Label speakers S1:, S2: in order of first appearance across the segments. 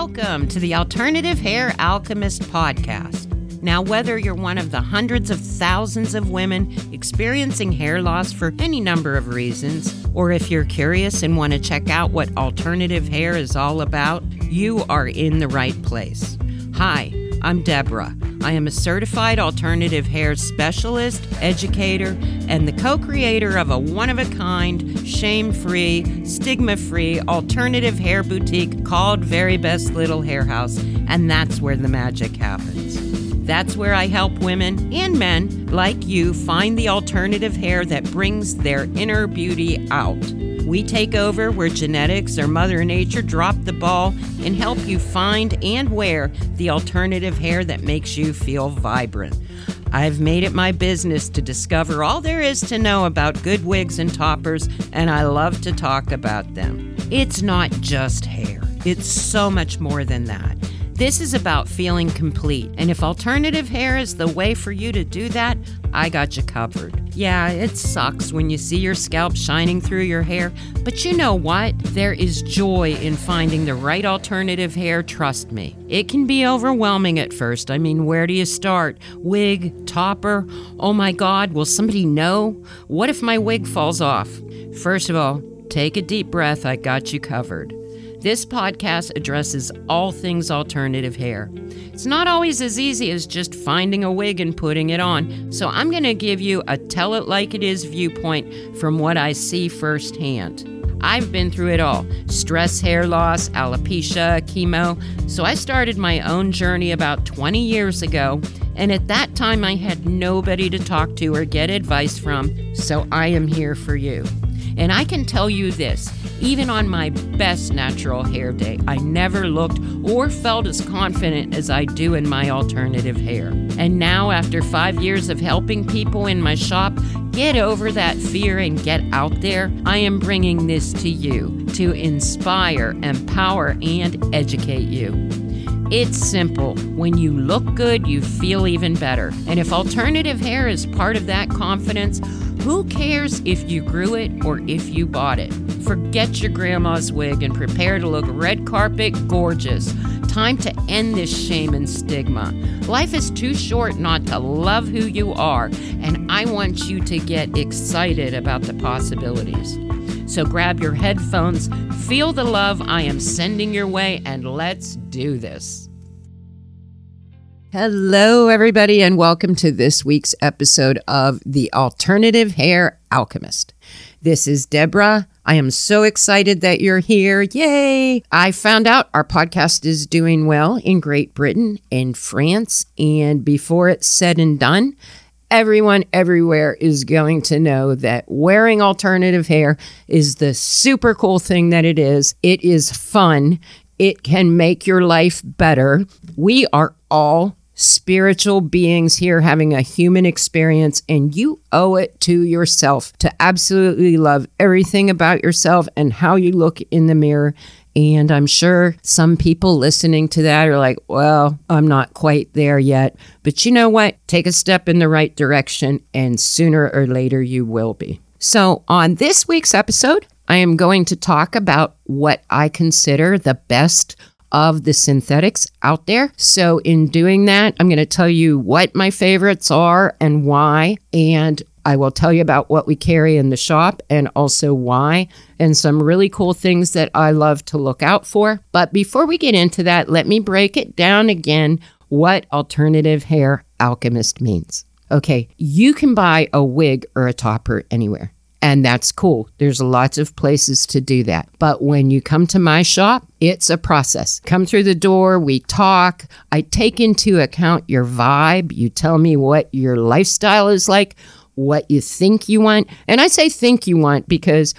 S1: Welcome to the Alternative Hair Alchemist podcast. Now, whether you're one of the hundreds of thousands of women experiencing hair loss for any number of reasons, or if you're curious and want to check out what alternative hair is all about, you are in the right place. Hi, I'm Deborah. I am a certified alternative hair specialist, educator, and the co creator of a one of a kind, shame free, stigma free alternative hair boutique called Very Best Little Hair House, and that's where the magic happens. That's where I help women and men like you find the alternative hair that brings their inner beauty out. We take over where genetics or Mother Nature dropped the ball and help you find and wear the alternative hair that makes you feel vibrant. I've made it my business to discover all there is to know about good wigs and toppers, and I love to talk about them. It's not just hair, it's so much more than that. This is about feeling complete, and if alternative hair is the way for you to do that, I got you covered. Yeah, it sucks when you see your scalp shining through your hair, but you know what? There is joy in finding the right alternative hair, trust me. It can be overwhelming at first. I mean, where do you start? Wig, topper? Oh my god, will somebody know? What if my wig falls off? First of all, take a deep breath, I got you covered. This podcast addresses all things alternative hair. It's not always as easy as just finding a wig and putting it on, so I'm going to give you a tell it like it is viewpoint from what I see firsthand. I've been through it all stress, hair loss, alopecia, chemo. So I started my own journey about 20 years ago. And at that time, I had nobody to talk to or get advice from. So I am here for you. And I can tell you this even on my best natural hair day, I never looked or felt as confident as I do in my alternative hair. And now, after five years of helping people in my shop get over that fear and get out there, I am bringing this to you to inspire, empower, and educate you. It's simple. When you look good, you feel even better. And if alternative hair is part of that confidence, who cares if you grew it or if you bought it? Forget your grandma's wig and prepare to look red carpet gorgeous. Time to end this shame and stigma. Life is too short not to love who you are, and I want you to get excited about the possibilities. So grab your headphones, feel the love I am sending your way, and let's do this. Hello, everybody, and welcome to this week's episode of The Alternative Hair Alchemist. This is Deborah. I am so excited that you're here. Yay! I found out our podcast is doing well in Great Britain and France, and before it's said and done, everyone everywhere is going to know that wearing alternative hair is the super cool thing that it is. It is fun. It can make your life better. We are all spiritual beings here having a human experience, and you owe it to yourself to absolutely love everything about yourself and how you look in the mirror and I'm sure some people listening to that are like, well, I'm not quite there yet. But you know what? Take a step in the right direction, and sooner or later you will be. So, on this week's episode, I am going to talk about what I consider the best of the synthetics out there. So, in doing that, I'm going to tell you what my favorites are and why, and I will tell you about what we carry in the shop and also why, and some really cool things that I love to look out for. But before we get into that, let me break it down again what alternative hair alchemist means. Okay, you can buy a wig or a topper anywhere. And that's cool. There's lots of places to do that. But when you come to my shop, it's a process. Come through the door, we talk. I take into account your vibe. You tell me what your lifestyle is like, what you think you want. And I say think you want because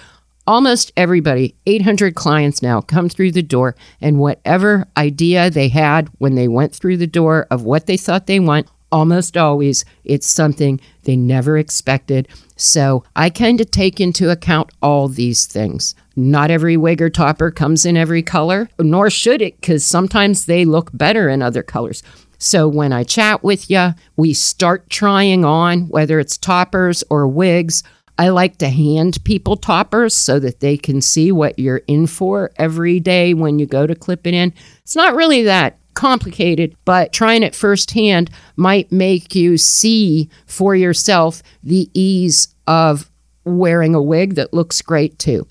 S1: almost everybody, 800 clients now, come through the door, and whatever idea they had when they went through the door of what they thought they want, almost always it's something they never expected. So I kind of take into account all these things. Not every wig or topper comes in every color, nor should it, because sometimes they look better in other colors. So when I chat with you, we start trying on, whether it's toppers or wigs. I like to hand people toppers so that they can see what you're in for every day when you go to clip it in. It's not really that complicated, but trying it firsthand might make you see for yourself the ease of wearing a wig that looks great too.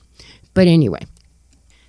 S1: But anyway,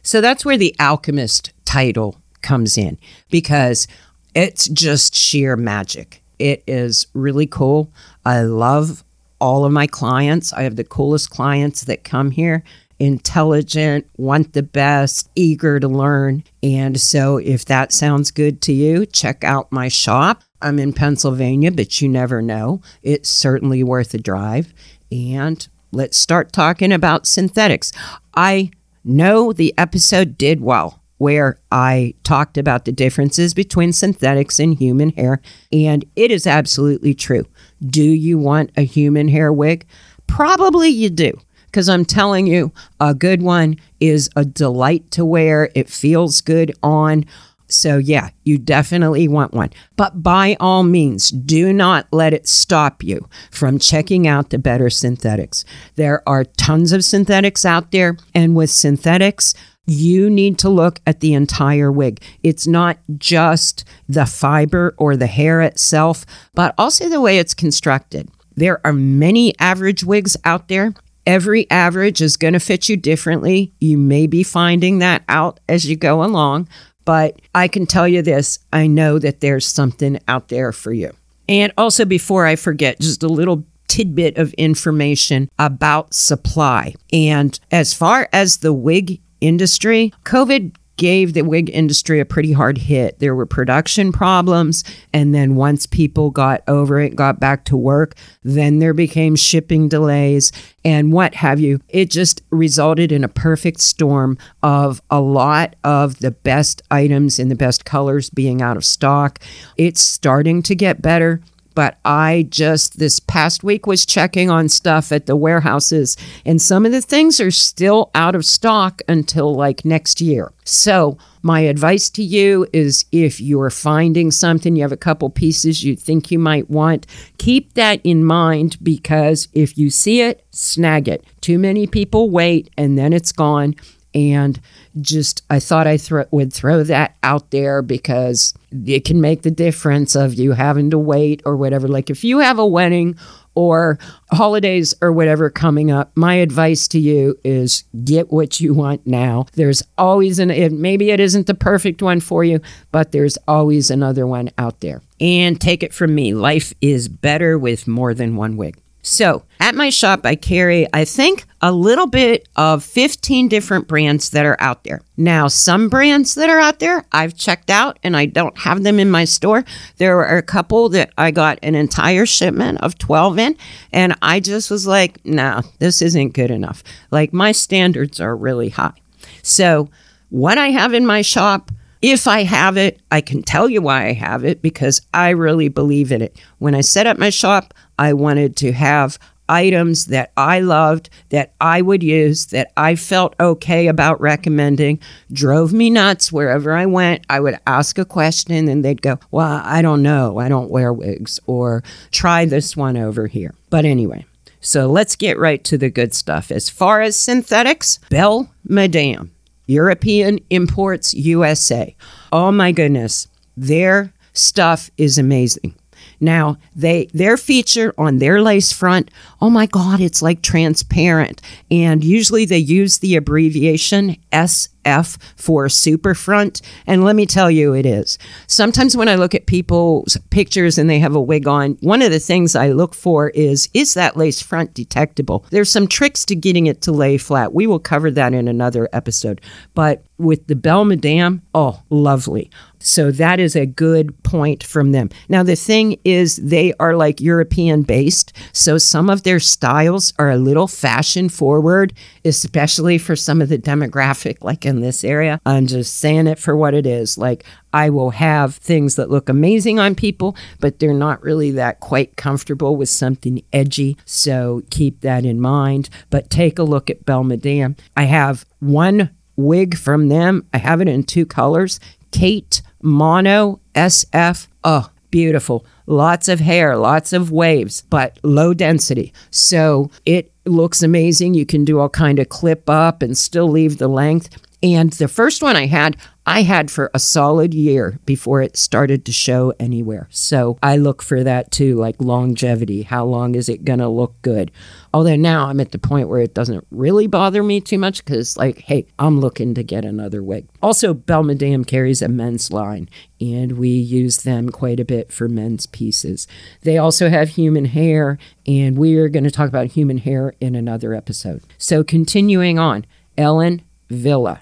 S1: so that's where the alchemist title comes in because it's just sheer magic. It is really cool. I love all of my clients. I have the coolest clients that come here, intelligent, want the best, eager to learn. And so, if that sounds good to you, check out my shop. I'm in Pennsylvania, but you never know. It's certainly worth a drive. And let's start talking about synthetics. I know the episode did well where I talked about the differences between synthetics and human hair, and it is absolutely true. Do you want a human hair wig? Probably you do, because I'm telling you, a good one is a delight to wear. It feels good on. So, yeah, you definitely want one. But by all means, do not let it stop you from checking out the better synthetics. There are tons of synthetics out there. And with synthetics, you need to look at the entire wig. It's not just the fiber or the hair itself, but also the way it's constructed. There are many average wigs out there. Every average is going to fit you differently. You may be finding that out as you go along, but I can tell you this I know that there's something out there for you. And also, before I forget, just a little tidbit of information about supply. And as far as the wig industry. COVID gave the wig industry a pretty hard hit. There were production problems. And then once people got over it, got back to work, then there became shipping delays and what have you. It just resulted in a perfect storm of a lot of the best items in the best colors being out of stock. It's starting to get better but I just this past week was checking on stuff at the warehouses, and some of the things are still out of stock until like next year. So, my advice to you is if you're finding something, you have a couple pieces you think you might want, keep that in mind because if you see it, snag it. Too many people wait and then it's gone and just I thought I th- would throw that out there because it can make the difference of you having to wait or whatever. Like if you have a wedding or holidays or whatever coming up, my advice to you is get what you want now. There's always an it, maybe it isn't the perfect one for you, but there's always another one out there. And take it from me, life is better with more than one wig. So at my shop, I carry, I think, a little bit of 15 different brands that are out there. Now, some brands that are out there I've checked out and I don't have them in my store. There are a couple that I got an entire shipment of 12 in, and I just was like, no, this isn't good enough. Like, my standards are really high. So, what I have in my shop, if I have it, I can tell you why I have it because I really believe in it. When I set up my shop, I wanted to have items that I loved, that I would use, that I felt okay about recommending, drove me nuts wherever I went. I would ask a question and they'd go, Well, I don't know. I don't wear wigs, or try this one over here. But anyway, so let's get right to the good stuff. As far as synthetics, Belle Madame. European Imports USA. Oh my goodness, their stuff is amazing. Now, they their feature on their lace front, oh my god, it's like transparent. And usually they use the abbreviation SF for super front, and let me tell you it is. Sometimes when I look at people's pictures and they have a wig on, one of the things I look for is is that lace front detectable? There's some tricks to getting it to lay flat. We will cover that in another episode. But with the Belle Madame, oh, lovely. So that is a good point from them. Now, the thing is, they are like European based. So some of their styles are a little fashion forward, especially for some of the demographic, like in this area. I'm just saying it for what it is. Like, I will have things that look amazing on people, but they're not really that quite comfortable with something edgy. So keep that in mind. But take a look at Belle Madame. I have one wig from them. I have it in two colors. Kate Mono SF. Oh, beautiful. Lots of hair, lots of waves, but low density. So it looks amazing. You can do all kind of clip up and still leave the length. And the first one I had, I had for a solid year before it started to show anywhere. So I look for that too, like longevity. How long is it going to look good? Although now I'm at the point where it doesn't really bother me too much because, like, hey, I'm looking to get another wig. Also, Belle Madame carries a men's line, and we use them quite a bit for men's pieces. They also have human hair, and we are going to talk about human hair in another episode. So, continuing on, Ellen Wille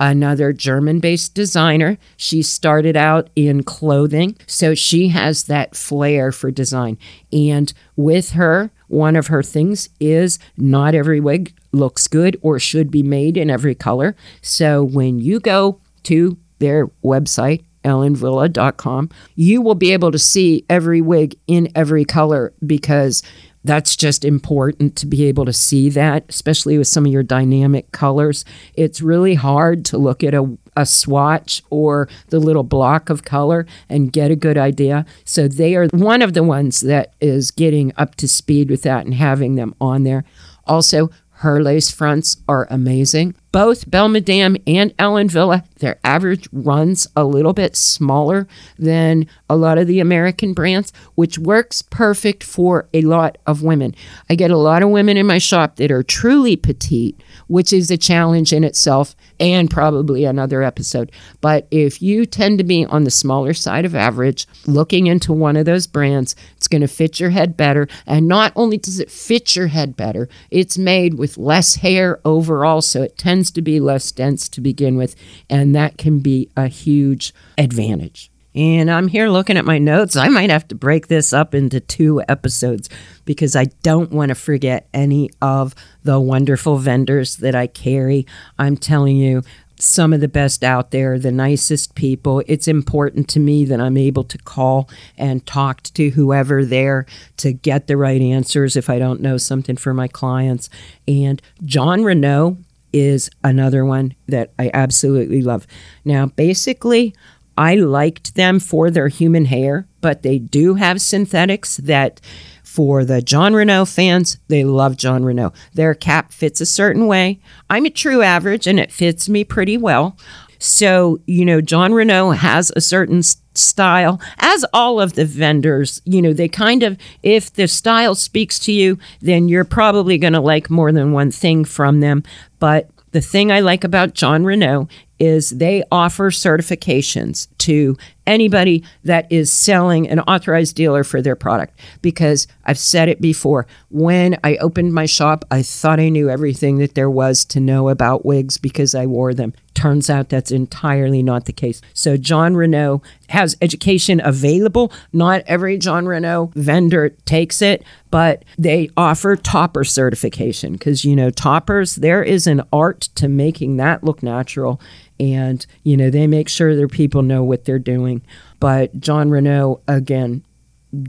S1: another German based designer. She started out in clothing, so she has that flair for design. And with her, one of her things is not every wig looks good or should be made in every color. So when you go to their website, ellenwille.com, you will be able to see every wig in every color because that's just important to be able to see that, especially with some of your dynamic colors. It's really hard to look at a, a swatch or the little block of color and get a good idea. So they are one of the ones that is getting up to speed with that and having them on there. Also, her lace fronts are amazing. Both Belle Madame and Ellen Wille, their average runs a little bit smaller than a lot of the American brands, which works perfect for a lot of women. I get a lot of women in my shop that are truly petite, which is a challenge in itself and probably another episode. But if you tend to be on the smaller side of average, looking into one of those brands, it's going to fit your head better. And not only does it fit your head better, it's made with less hair overall, so it tends to be less dense to begin with, and that can be a huge advantage. And I'm here looking at my notes. I might have to break this up into two episodes because I don't want to forget any of the wonderful vendors that I carry. I'm telling you, some of the best out there, the nicest people. It's important to me that I'm able to call and talk to whoever there to get the right answers if I don't know something for my clients. And Jon Renau is another one that I absolutely love. Now, basically, I liked them for their human hair, but they do have synthetics that for the Jon Renau fans, they love Jon Renau. Their cap fits a certain way. I'm a true average and it fits me pretty well. So, you know, Jon Renau has a certain style, as all of the vendors, you know, they kind of, if the style speaks to you, then you're probably going to like more than one thing from them. But the thing I like about Jon Renau is they offer certifications to anybody that is selling an authorized dealer for their product. Because I've said it before when I opened my shop I thought I knew everything that there was to know about wigs because I wore them. Turns out that's entirely not the case. So Jon Renau has education available. Not every Jon Renau vendor takes it but they offer topper certification. Because you know toppers there is an art to making that look natural and you know they make sure their people know what they're doing but jon renau again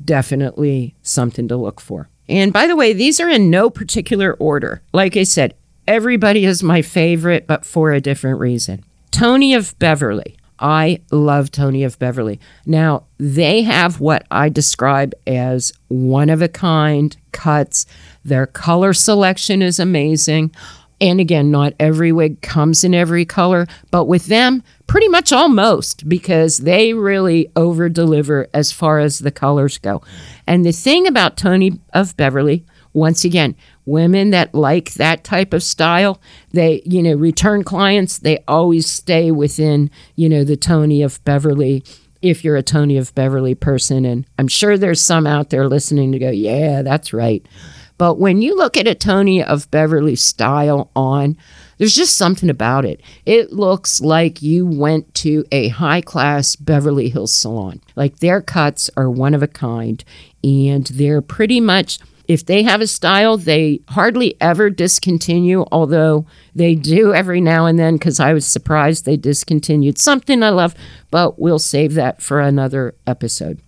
S1: definitely something to look for and by the way these are in no particular order like i said everybody is my favorite but for a different reason tony of beverly I love Tony of Beverly. Now, they have what I describe as one of a kind cuts. Their color selection is amazing. And again, not every wig comes in every color, but with them, pretty much almost because they really over deliver as far as the colors go. And the thing about Tony of Beverly, once again, women that like that type of style, they, you know, return clients, they always stay within, you know, the Tony of Beverly if you're a Tony of Beverly person. And I'm sure there's some out there listening to go, yeah, that's right. But when you look at a Tony of Beverly style on, there's just something about it. It looks like you went to a high class Beverly Hills salon. Like their cuts are one of a kind, and they're pretty much if they have a style, they hardly ever discontinue, although they do every now and then because I was surprised they discontinued something I love, but we'll save that for another episode.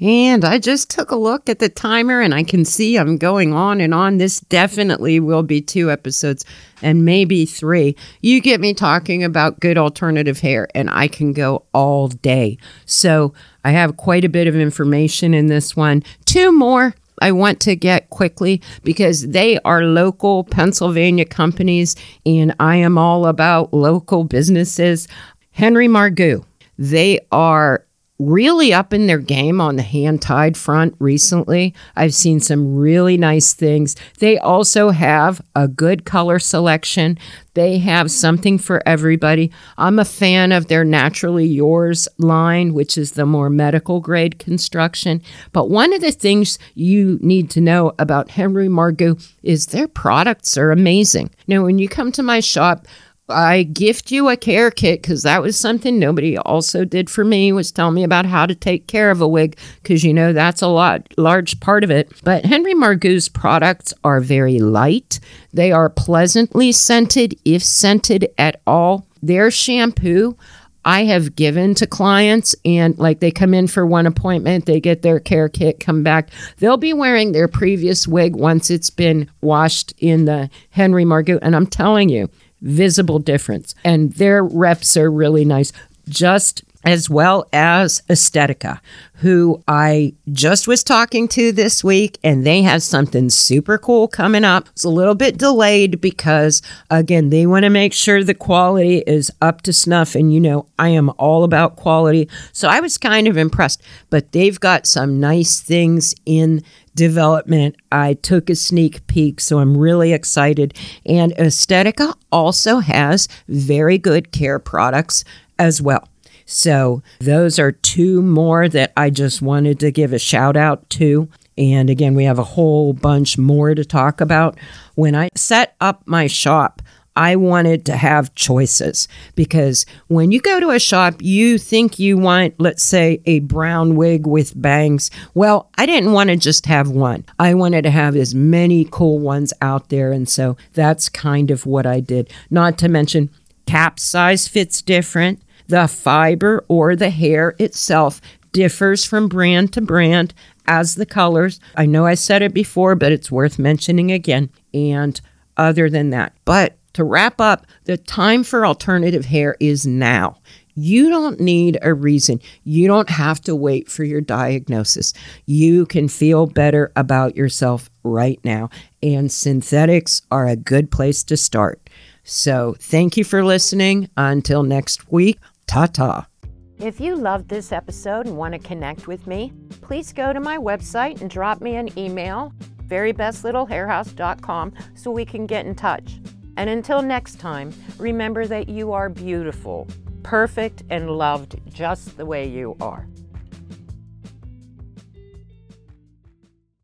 S1: And I just took a look at the timer and I can see I'm going on and on. This definitely will be two episodes and maybe three. You get me talking about good alternative hair and I can go all day. So I have quite a bit of information in this one. Two more I want to get quickly because they are local Pennsylvania companies and I am all about local businesses. Henry Margu. They are really up in their game on the hand tied front recently. I've seen some really nice things. They also have a good color selection. They have something for everybody. I'm a fan of their Naturally Yours line, which is the more medical grade construction. But one of the things you need to know about Henry Margu is their products are amazing. Now, when you come to my shop, I gift you a care kit because that was something nobody also did for me was tell me about how to take care of a wig because you know that's a lot large part of it. But Henry Margu's products are very light. They are pleasantly scented if scented at all. Their shampoo I have given to clients and like they come in for one appointment, they get their care kit, come back. They'll be wearing their previous wig once it's been washed in the Henry Margu. And I'm telling you, visible difference. And their reps are really nice, just as well as Estetica, who I just was talking to this week, and they have something super cool coming up. It's a little bit delayed because, again, they want to make sure the quality is up to snuff. And you know, I am all about quality. So I was kind of impressed, but they've got some nice things in development. I took a sneak peek, so I'm really excited. And Estetica also has very good care products as well. So, those are two more that I just wanted to give a shout out to. And again, we have a whole bunch more to talk about. When I set up my shop, I wanted to have choices because when you go to a shop, you think you want, let's say, a brown wig with bangs. Well, I didn't want to just have one. I wanted to have as many cool ones out there. And so that's kind of what I did. Not to mention, cap size fits different. The fiber or the hair itself differs from brand to brand as the colors. I know I said it before, but it's worth mentioning again. And other than that, but to wrap up, the time for alternative hair is now. You don't need a reason. You don't have to wait for your diagnosis. You can feel better about yourself right now, and synthetics are a good place to start. So, thank you for listening. Until next week, ta ta.
S2: If you loved this episode and want to connect with me, please go to my website and drop me an email, verybestlittlehairhouse.com, so we can get in touch. And until next time, remember that you are beautiful, perfect, and loved just the way you are.